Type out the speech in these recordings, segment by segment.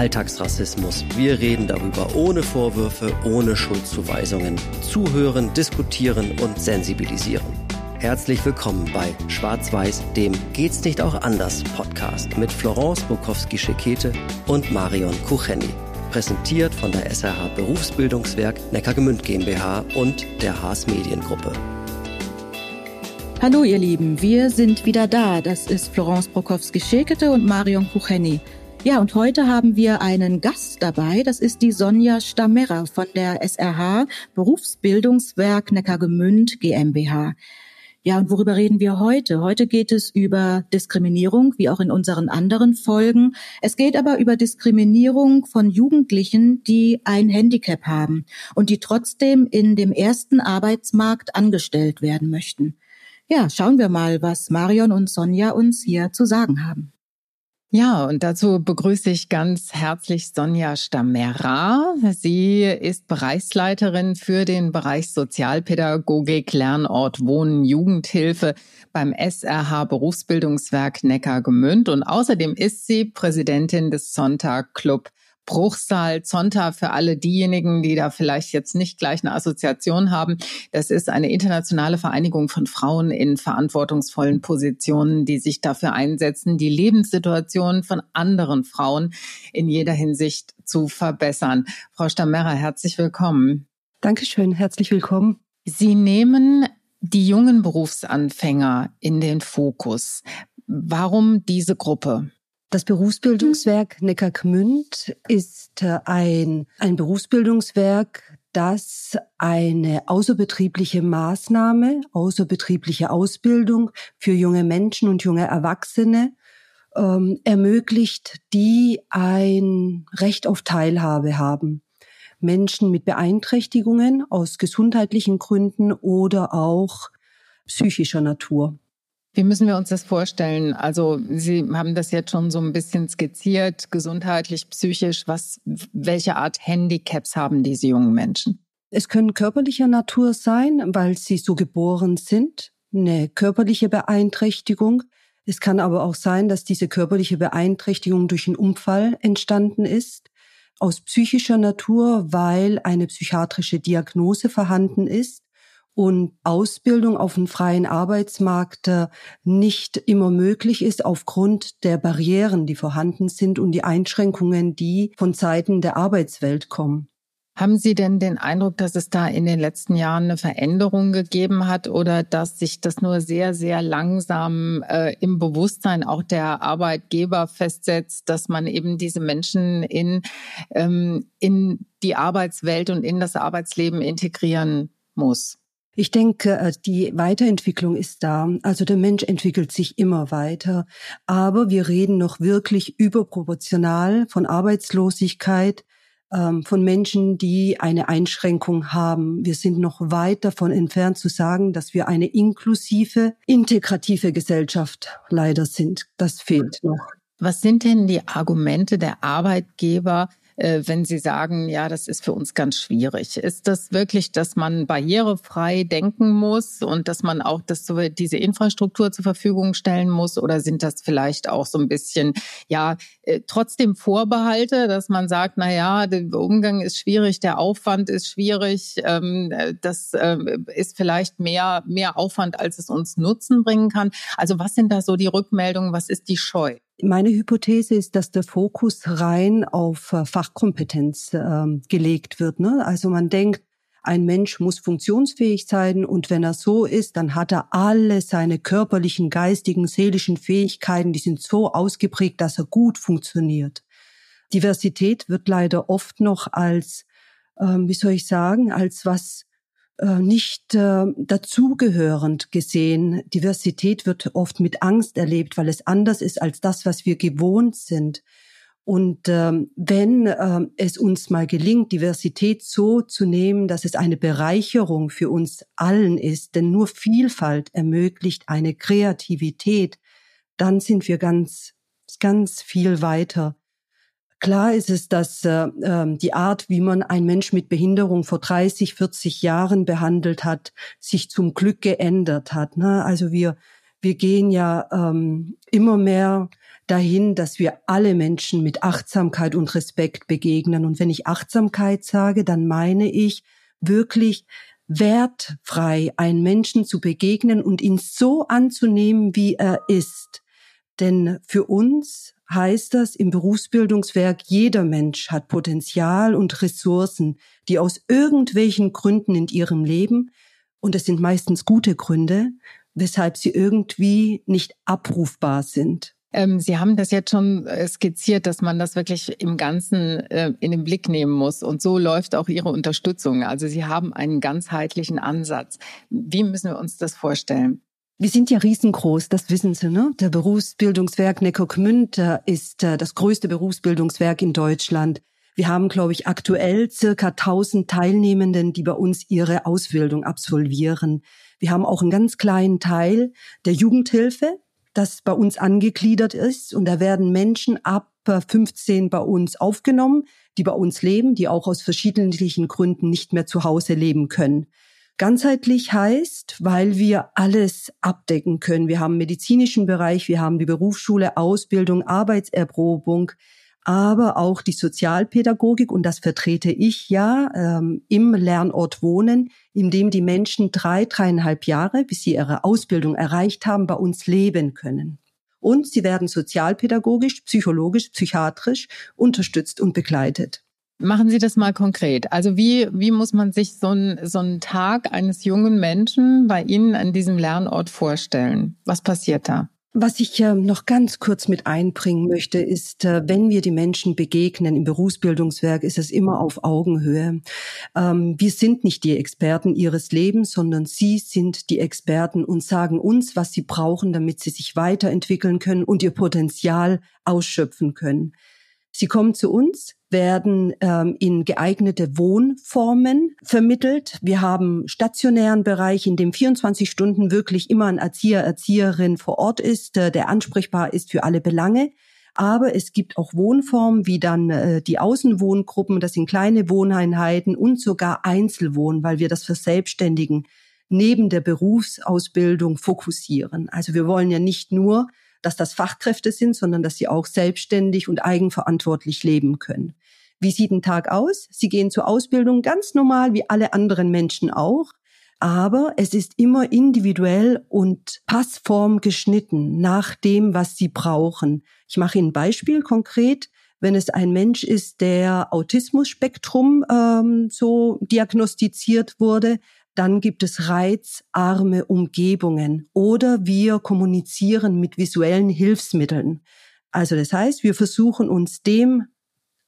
Alltagsrassismus. Wir reden darüber ohne Vorwürfe, ohne Schuldzuweisungen. Zuhören, diskutieren und sensibilisieren. Herzlich willkommen bei Schwarz-Weiß, dem Geht's nicht auch anders Podcast mit Florence Bukowski-Schekete und Marion Kucheni. Präsentiert von der SRH Berufsbildungswerk Neckargemünd GmbH und der Haas Mediengruppe. Hallo ihr Lieben, wir sind wieder da. Das ist Florence Brokowski-Schekete und Marion Kucheni. Ja, und heute haben wir einen Gast dabei. Das ist die Sonja Stammerer von der SRH Berufsbildungswerk Neckargemünd GmbH. Ja, und worüber reden wir heute? Heute geht es über Diskriminierung, wie auch in unseren anderen Folgen. Es geht aber über Diskriminierung von Jugendlichen, die ein Handicap haben und die trotzdem in dem ersten Arbeitsmarkt angestellt werden möchten. Ja, schauen wir mal, was Marion und Sonja uns hier zu sagen haben. Ja, und dazu begrüße ich ganz herzlich Sonja Stamera. Sie ist Bereichsleiterin für den Bereich Sozialpädagogik, Lernort Wohnen, Jugendhilfe beim SRH Berufsbildungswerk Neckargemünd und außerdem ist sie Präsidentin des Sonntag Club Bruchsal, Zonta für alle diejenigen, die da vielleicht jetzt nicht gleich eine Assoziation haben. Das ist eine internationale Vereinigung von Frauen in verantwortungsvollen Positionen, die sich dafür einsetzen, die Lebenssituation von anderen Frauen in jeder Hinsicht zu verbessern. Frau Stammerer, herzlich willkommen. Dankeschön, herzlich willkommen. Sie nehmen die jungen Berufsanfänger in den Fokus. Warum diese Gruppe? Das Berufsbildungswerk Neckargmünd ist äh, ein, ein Berufsbildungswerk, das eine außerbetriebliche Maßnahme, außerbetriebliche Ausbildung für junge Menschen und junge Erwachsene ähm, ermöglicht, die ein Recht auf Teilhabe haben. Menschen mit Beeinträchtigungen aus gesundheitlichen Gründen oder auch psychischer Natur. Wie müssen wir uns das vorstellen? Also Sie haben das jetzt schon so ein bisschen skizziert, gesundheitlich, psychisch. Was, welche Art Handicaps haben diese jungen Menschen? Es können körperlicher Natur sein, weil sie so geboren sind, eine körperliche Beeinträchtigung. Es kann aber auch sein, dass diese körperliche Beeinträchtigung durch einen Unfall entstanden ist, aus psychischer Natur, weil eine psychiatrische Diagnose vorhanden ist und Ausbildung auf dem freien Arbeitsmarkt äh, nicht immer möglich ist aufgrund der Barrieren, die vorhanden sind und die Einschränkungen, die von Seiten der Arbeitswelt kommen. Haben Sie denn den Eindruck, dass es da in den letzten Jahren eine Veränderung gegeben hat oder dass sich das nur sehr, sehr langsam äh, im Bewusstsein auch der Arbeitgeber festsetzt, dass man eben diese Menschen in, ähm, in die Arbeitswelt und in das Arbeitsleben integrieren muss? Ich denke, äh, die Weiterentwicklung ist da. Also der Mensch entwickelt sich immer weiter. Aber wir reden noch wirklich überproportional von Arbeitslosigkeit, ähm, von Menschen, die eine Einschränkung haben. Wir sind noch weit davon entfernt zu sagen, dass wir eine inklusive, integrative Gesellschaft leider sind. Das fehlt noch. Was sind denn die Argumente der Arbeitgeber, wenn Sie sagen, ja, das ist für uns ganz schwierig. Ist das wirklich, dass man barrierefrei denken muss und dass man auch das, diese Infrastruktur zur Verfügung stellen muss? Oder sind das vielleicht auch so ein bisschen, ja, äh, trotzdem Vorbehalte, dass man sagt, na ja, der Umgang ist schwierig, der Aufwand ist schwierig, ähm, das äh, ist vielleicht mehr, mehr Aufwand, als es uns Nutzen bringen kann. Also was sind da so die Rückmeldungen? Was ist die Scheu? Meine Hypothese ist, dass der Fokus rein auf äh, Fachkompetenz äh, gelegt wird. Ne? Also man denkt, ein Mensch muss funktionsfähig sein und wenn er so ist, dann hat er alle seine körperlichen, geistigen, seelischen Fähigkeiten, die sind so ausgeprägt, dass er gut funktioniert. Diversität wird leider oft noch als, äh, wie soll ich sagen, als was nicht äh, dazugehörend gesehen. Diversität wird oft mit Angst erlebt, weil es anders ist als das, was wir gewohnt sind. Und ähm, wenn ähm, es uns mal gelingt, Diversität so zu nehmen, dass es eine Bereicherung für uns allen ist, denn nur Vielfalt ermöglicht eine Kreativität, dann sind wir ganz, ganz viel weiter. Klar ist es, dass äh, ähm, die Art, wie man einen Mensch mit Behinderung vor 30, 40 Jahren behandelt hat, sich zum Glück geändert hat. Ne? Also wir, wir gehen ja ähm, immer mehr dahin, dass wir alle Menschen mit Achtsamkeit und Respekt begegnen. Und wenn ich Achtsamkeit sage, dann meine ich wirklich wertfrei einen Menschen zu begegnen und ihn so anzunehmen, wie er ist. Denn für uns heißt das im Berufsbildungswerk, jeder Mensch hat Potenzial und Ressourcen, die aus irgendwelchen Gründen in ihrem Leben, und es sind meistens gute Gründe, weshalb sie irgendwie nicht abrufbar sind. Ähm, Sie haben das jetzt schon äh, skizziert, dass man das wirklich im Ganzen äh, in den Blick nehmen muss. Und so läuft auch Ihre Unterstützung. Also Sie haben einen ganzheitlichen Ansatz. Wie müssen wir uns das vorstellen? Wir sind ja riesengroß, das wissen Sie, ne? Der Berufsbildungswerk Neckargemünd ist äh, das größte Berufsbildungswerk in Deutschland. Wir haben, glaube ich, aktuell circa 1000 Teilnehmenden, die bei uns ihre Ausbildung absolvieren. Wir haben auch einen ganz kleinen Teil der Jugendhilfe, das bei uns angegliedert ist. Und da werden Menschen ab 15 bei uns aufgenommen, die bei uns leben, die auch aus verschiedenen Gründen nicht mehr zu Hause leben können. Ganzheitlich heißt, weil wir alles abdecken können. Wir haben medizinischen Bereich, wir haben die Berufsschule, Ausbildung, Arbeitserprobung, aber auch die Sozialpädagogik und das vertrete ich ja ähm, im Lernort Wohnen, in dem die Menschen drei, dreieinhalb Jahre, bis sie ihre Ausbildung erreicht haben, bei uns leben können. Und sie werden sozialpädagogisch, psychologisch, psychiatrisch unterstützt und begleitet. Machen Sie das mal konkret. Also wie, wie muss man sich so, ein, so einen Tag eines jungen Menschen bei Ihnen an diesem Lernort vorstellen? Was passiert da? Was ich äh, noch ganz kurz mit einbringen möchte, ist, äh, wenn wir die Menschen begegnen im Berufsbildungswerk, ist es immer auf Augenhöhe. Ähm, wir sind nicht die Experten ihres Lebens, sondern sie sind die Experten und sagen uns, was sie brauchen, damit sie sich weiterentwickeln können und ihr Potenzial ausschöpfen können. Sie kommen zu uns, werden ähm, in geeignete Wohnformen vermittelt. Wir haben stationären Bereich, in dem 24 Stunden wirklich immer ein Erzieher, Erzieherin vor Ort ist, äh, der ansprechbar ist für alle Belange. Aber es gibt auch Wohnformen wie dann äh, die Außenwohngruppen, das sind kleine Wohneinheiten und sogar Einzelwohnen, weil wir das Verselbstständigen neben der Berufsausbildung fokussieren. Also wir wollen ja nicht nur dass das Fachkräfte sind, sondern dass sie auch selbstständig und eigenverantwortlich leben können. Wie sieht ein Tag aus? Sie gehen zur Ausbildung ganz normal wie alle anderen Menschen auch. Aber es ist immer individuell und passform geschnitten nach dem, was sie brauchen. Ich mache Ihnen ein Beispiel konkret. Wenn es ein Mensch ist, der Autismus-Spektrum ähm, so diagnostiziert wurde, dann gibt es reizarme Umgebungen oder wir kommunizieren mit visuellen Hilfsmitteln. Also das heißt, wir versuchen uns dem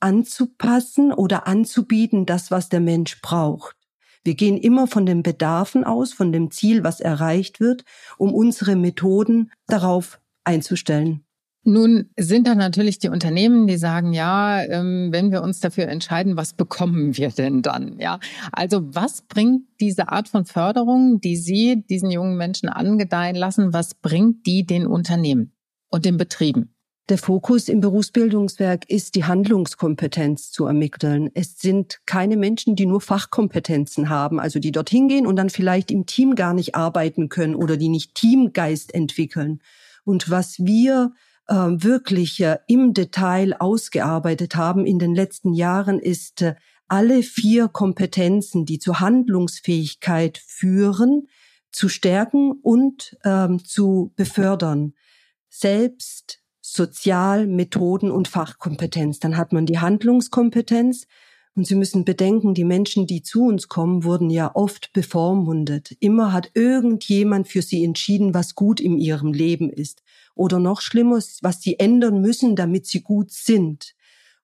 anzupassen oder anzubieten, das, was der Mensch braucht. Wir gehen immer von den Bedarfen aus, von dem Ziel, was erreicht wird, um unsere Methoden darauf einzustellen. Nun sind da natürlich die Unternehmen, die sagen, ja, ähm, wenn wir uns dafür entscheiden, was bekommen wir denn dann? Ja, also was bringt diese Art von Förderung, die Sie diesen jungen Menschen angedeihen lassen, was bringt die den Unternehmen und den Betrieben? Der Fokus im Berufsbildungswerk ist, die Handlungskompetenz zu ermitteln. Es sind keine Menschen, die nur Fachkompetenzen haben, also die dorthin gehen und dann vielleicht im Team gar nicht arbeiten können oder die nicht Teamgeist entwickeln. Und was wir äh, wirklich äh, im Detail ausgearbeitet haben in den letzten Jahren, ist äh, alle vier Kompetenzen, die zur Handlungsfähigkeit führen, zu stärken und ähm, zu befördern. Selbst Sozial, Methoden und Fachkompetenz. Dann hat man die Handlungskompetenz. Und Sie müssen bedenken, die Menschen, die zu uns kommen, wurden ja oft bevormundet. Immer hat irgendjemand für sie entschieden, was gut in ihrem Leben ist oder noch schlimmer, was sie ändern müssen, damit sie gut sind.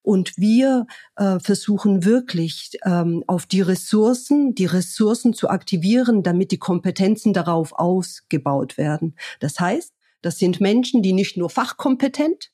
Und wir äh, versuchen wirklich ähm, auf die Ressourcen, die Ressourcen zu aktivieren, damit die Kompetenzen darauf ausgebaut werden. Das heißt, das sind Menschen, die nicht nur fachkompetent,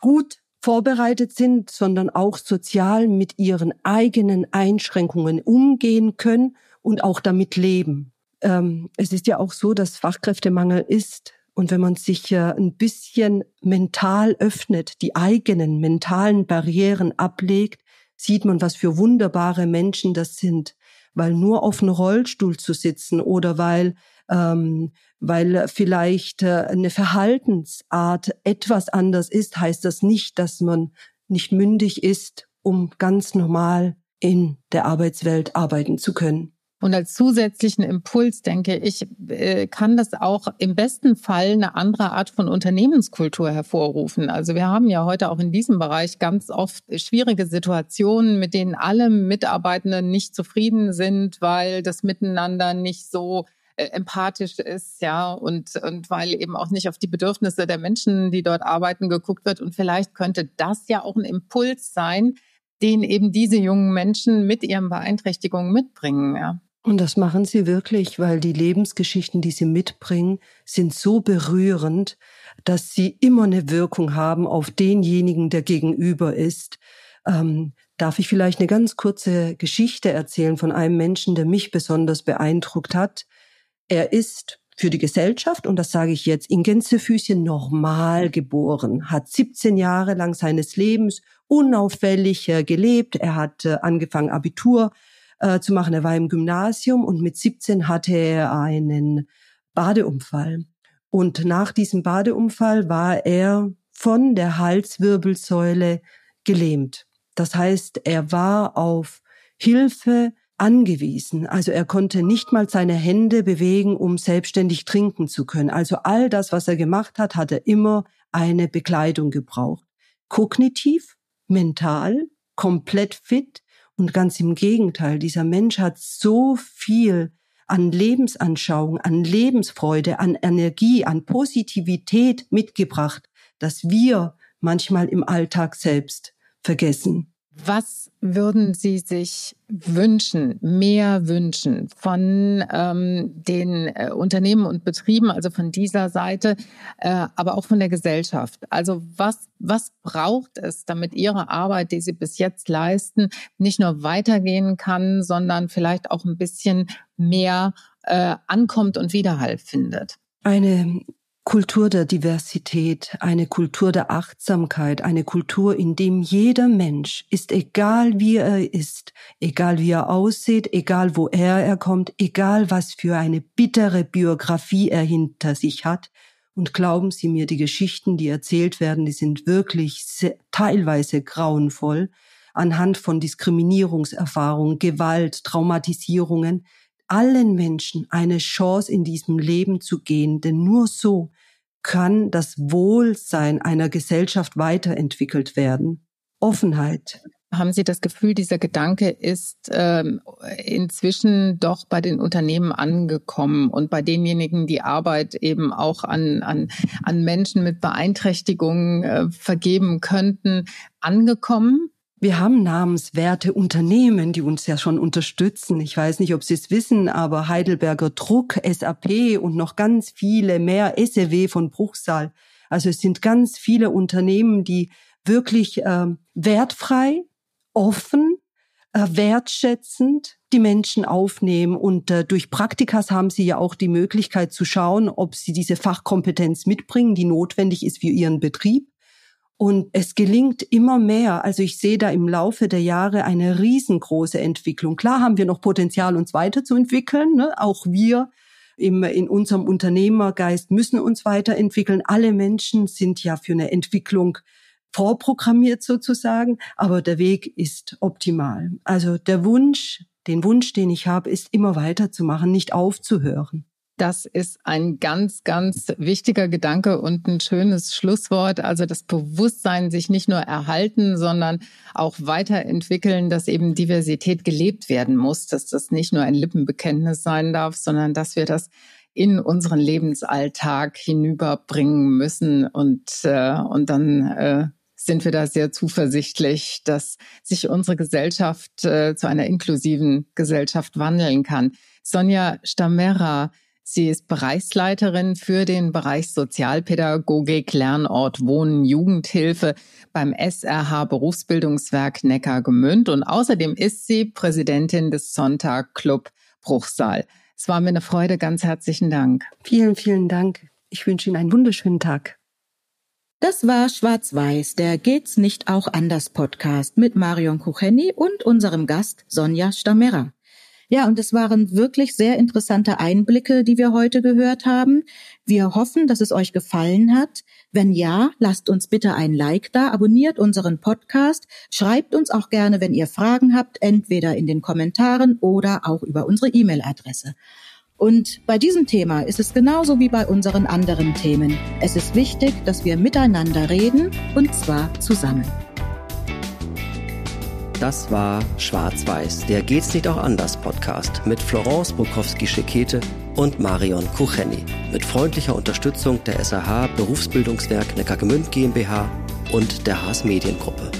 gut vorbereitet sind, sondern auch sozial mit ihren eigenen Einschränkungen umgehen können und auch damit leben. Ähm, es ist ja auch so, dass Fachkräftemangel ist und wenn man sich ein bisschen mental öffnet, die eigenen mentalen Barrieren ablegt, sieht man, was für wunderbare Menschen das sind. Weil nur auf einem Rollstuhl zu sitzen oder weil ähm, weil vielleicht äh, eine Verhaltensart etwas anders ist, heißt das nicht, dass man nicht mündig ist, um ganz normal in der Arbeitswelt arbeiten zu können. Und als zusätzlichen Impuls denke ich, äh, kann das auch im besten Fall eine andere Art von Unternehmenskultur hervorrufen. Also wir haben ja heute auch in diesem Bereich ganz oft schwierige Situationen, mit denen alle Mitarbeitenden nicht zufrieden sind, weil das Miteinander nicht so äh, empathisch ist, ja, und, und weil eben auch nicht auf die Bedürfnisse der Menschen, die dort arbeiten, geguckt wird. Und vielleicht könnte das ja auch ein Impuls sein, den eben diese jungen Menschen mit ihren Beeinträchtigungen mitbringen, ja. Und das machen sie wirklich, weil die Lebensgeschichten, die sie mitbringen, sind so berührend, dass sie immer eine Wirkung haben auf denjenigen, der gegenüber ist. Ähm, darf ich vielleicht eine ganz kurze Geschichte erzählen von einem Menschen, der mich besonders beeindruckt hat? Er ist für die Gesellschaft, und das sage ich jetzt in Gänsefüßchen, normal geboren, hat 17 Jahre lang seines Lebens unauffällig äh, gelebt. Er hat äh, angefangen, Abitur äh, zu machen. Er war im Gymnasium und mit 17 hatte er einen Badeunfall. Und nach diesem Badeunfall war er von der Halswirbelsäule gelähmt. Das heißt, er war auf Hilfe angewiesen. Also er konnte nicht mal seine Hände bewegen, um selbstständig trinken zu können. Also all das, was er gemacht hat, hat er immer eine Bekleidung gebraucht. Kognitiv, mental, komplett fit, und ganz im Gegenteil, dieser Mensch hat so viel an Lebensanschauung, an Lebensfreude, an Energie, an Positivität mitgebracht, dass wir manchmal im Alltag selbst vergessen. Was würden Sie sich wünschen, mehr wünschen von ähm, den äh, Unternehmen und Betrieben, also von dieser Seite, äh, aber auch von der Gesellschaft? Also was, was braucht es, damit Ihre Arbeit, die Sie bis jetzt leisten, nicht nur weitergehen kann, sondern vielleicht auch ein bisschen mehr äh, ankommt und Widerhall findet? Eine Kultur der Diversität, eine Kultur der Achtsamkeit, eine Kultur, in dem jeder Mensch ist, egal wie er ist, egal wie er aussieht, egal woher er kommt, egal was für eine bittere Biografie er hinter sich hat. Und glauben Sie mir, die Geschichten, die erzählt werden, die sind wirklich sehr, teilweise grauenvoll anhand von Diskriminierungserfahrungen, Gewalt, Traumatisierungen, allen Menschen eine Chance in diesem Leben zu gehen, denn nur so kann das Wohlsein einer Gesellschaft weiterentwickelt werden. Offenheit. Haben Sie das Gefühl, dieser Gedanke ist ähm, inzwischen doch bei den Unternehmen angekommen und bei denjenigen, die Arbeit eben auch an, an, an Menschen mit Beeinträchtigungen äh, vergeben könnten, angekommen? Wir haben namenswerte Unternehmen, die uns ja schon unterstützen. Ich weiß nicht, ob Sie es wissen, aber Heidelberger Druck, SAP und noch ganz viele mehr, SEW von Bruchsal. Also es sind ganz viele Unternehmen, die wirklich äh, wertfrei, offen, äh, wertschätzend die Menschen aufnehmen. Und äh, durch Praktikas haben sie ja auch die Möglichkeit zu schauen, ob sie diese Fachkompetenz mitbringen, die notwendig ist für ihren Betrieb. Und es gelingt immer mehr. Also ich sehe da im Laufe der Jahre eine riesengroße Entwicklung. Klar haben wir noch Potenzial, uns weiterzuentwickeln. Ne? Auch wir im, in unserem Unternehmergeist müssen uns weiterentwickeln. Alle Menschen sind ja für eine Entwicklung vorprogrammiert sozusagen, aber der Weg ist optimal. Also der Wunsch, den Wunsch, den ich habe, ist immer weiterzumachen, nicht aufzuhören. Das ist ein ganz, ganz wichtiger Gedanke und ein schönes Schlusswort. Also das Bewusstsein sich nicht nur erhalten, sondern auch weiterentwickeln, dass eben Diversität gelebt werden muss, dass das nicht nur ein Lippenbekenntnis sein darf, sondern dass wir das in unseren Lebensalltag hinüberbringen müssen und, äh, und dann äh, sind wir da sehr zuversichtlich, dass sich unsere Gesellschaft äh, zu einer inklusiven Gesellschaft wandeln kann. Sonja Stamera, Sie ist Bereichsleiterin für den Bereich Sozialpädagogik, Lernort Wohnen, Jugendhilfe beim SRH Berufsbildungswerk Neckargemünd und außerdem ist sie Präsidentin des Sonntag Club Bruchsal. Es war mir eine Freude. Ganz herzlichen Dank. Vielen, vielen Dank. Ich wünsche Ihnen einen wunderschönen Tag. Das war Schwarz-Weiß, der Geht's nicht auch anders Podcast mit Marion Kucheni und unserem Gast Sonja Stamera. Ja, und es waren wirklich sehr interessante Einblicke, die wir heute gehört haben. Wir hoffen, dass es euch gefallen hat. Wenn ja, lasst uns bitte ein Like da, abonniert unseren Podcast, schreibt uns auch gerne, wenn ihr Fragen habt, entweder in den Kommentaren oder auch über unsere E-Mail-Adresse. Und bei diesem Thema ist es genauso wie bei unseren anderen Themen. Es ist wichtig, dass wir miteinander reden und zwar zusammen. Das war Schwarz-Weiß, der Geht's nicht auch anders Podcast mit Florence Bukowski-Schekete und Marion Kucheni. Mit freundlicher Unterstützung der SAH Berufsbildungswerk Neckargemünd GmbH und der Haas Mediengruppe.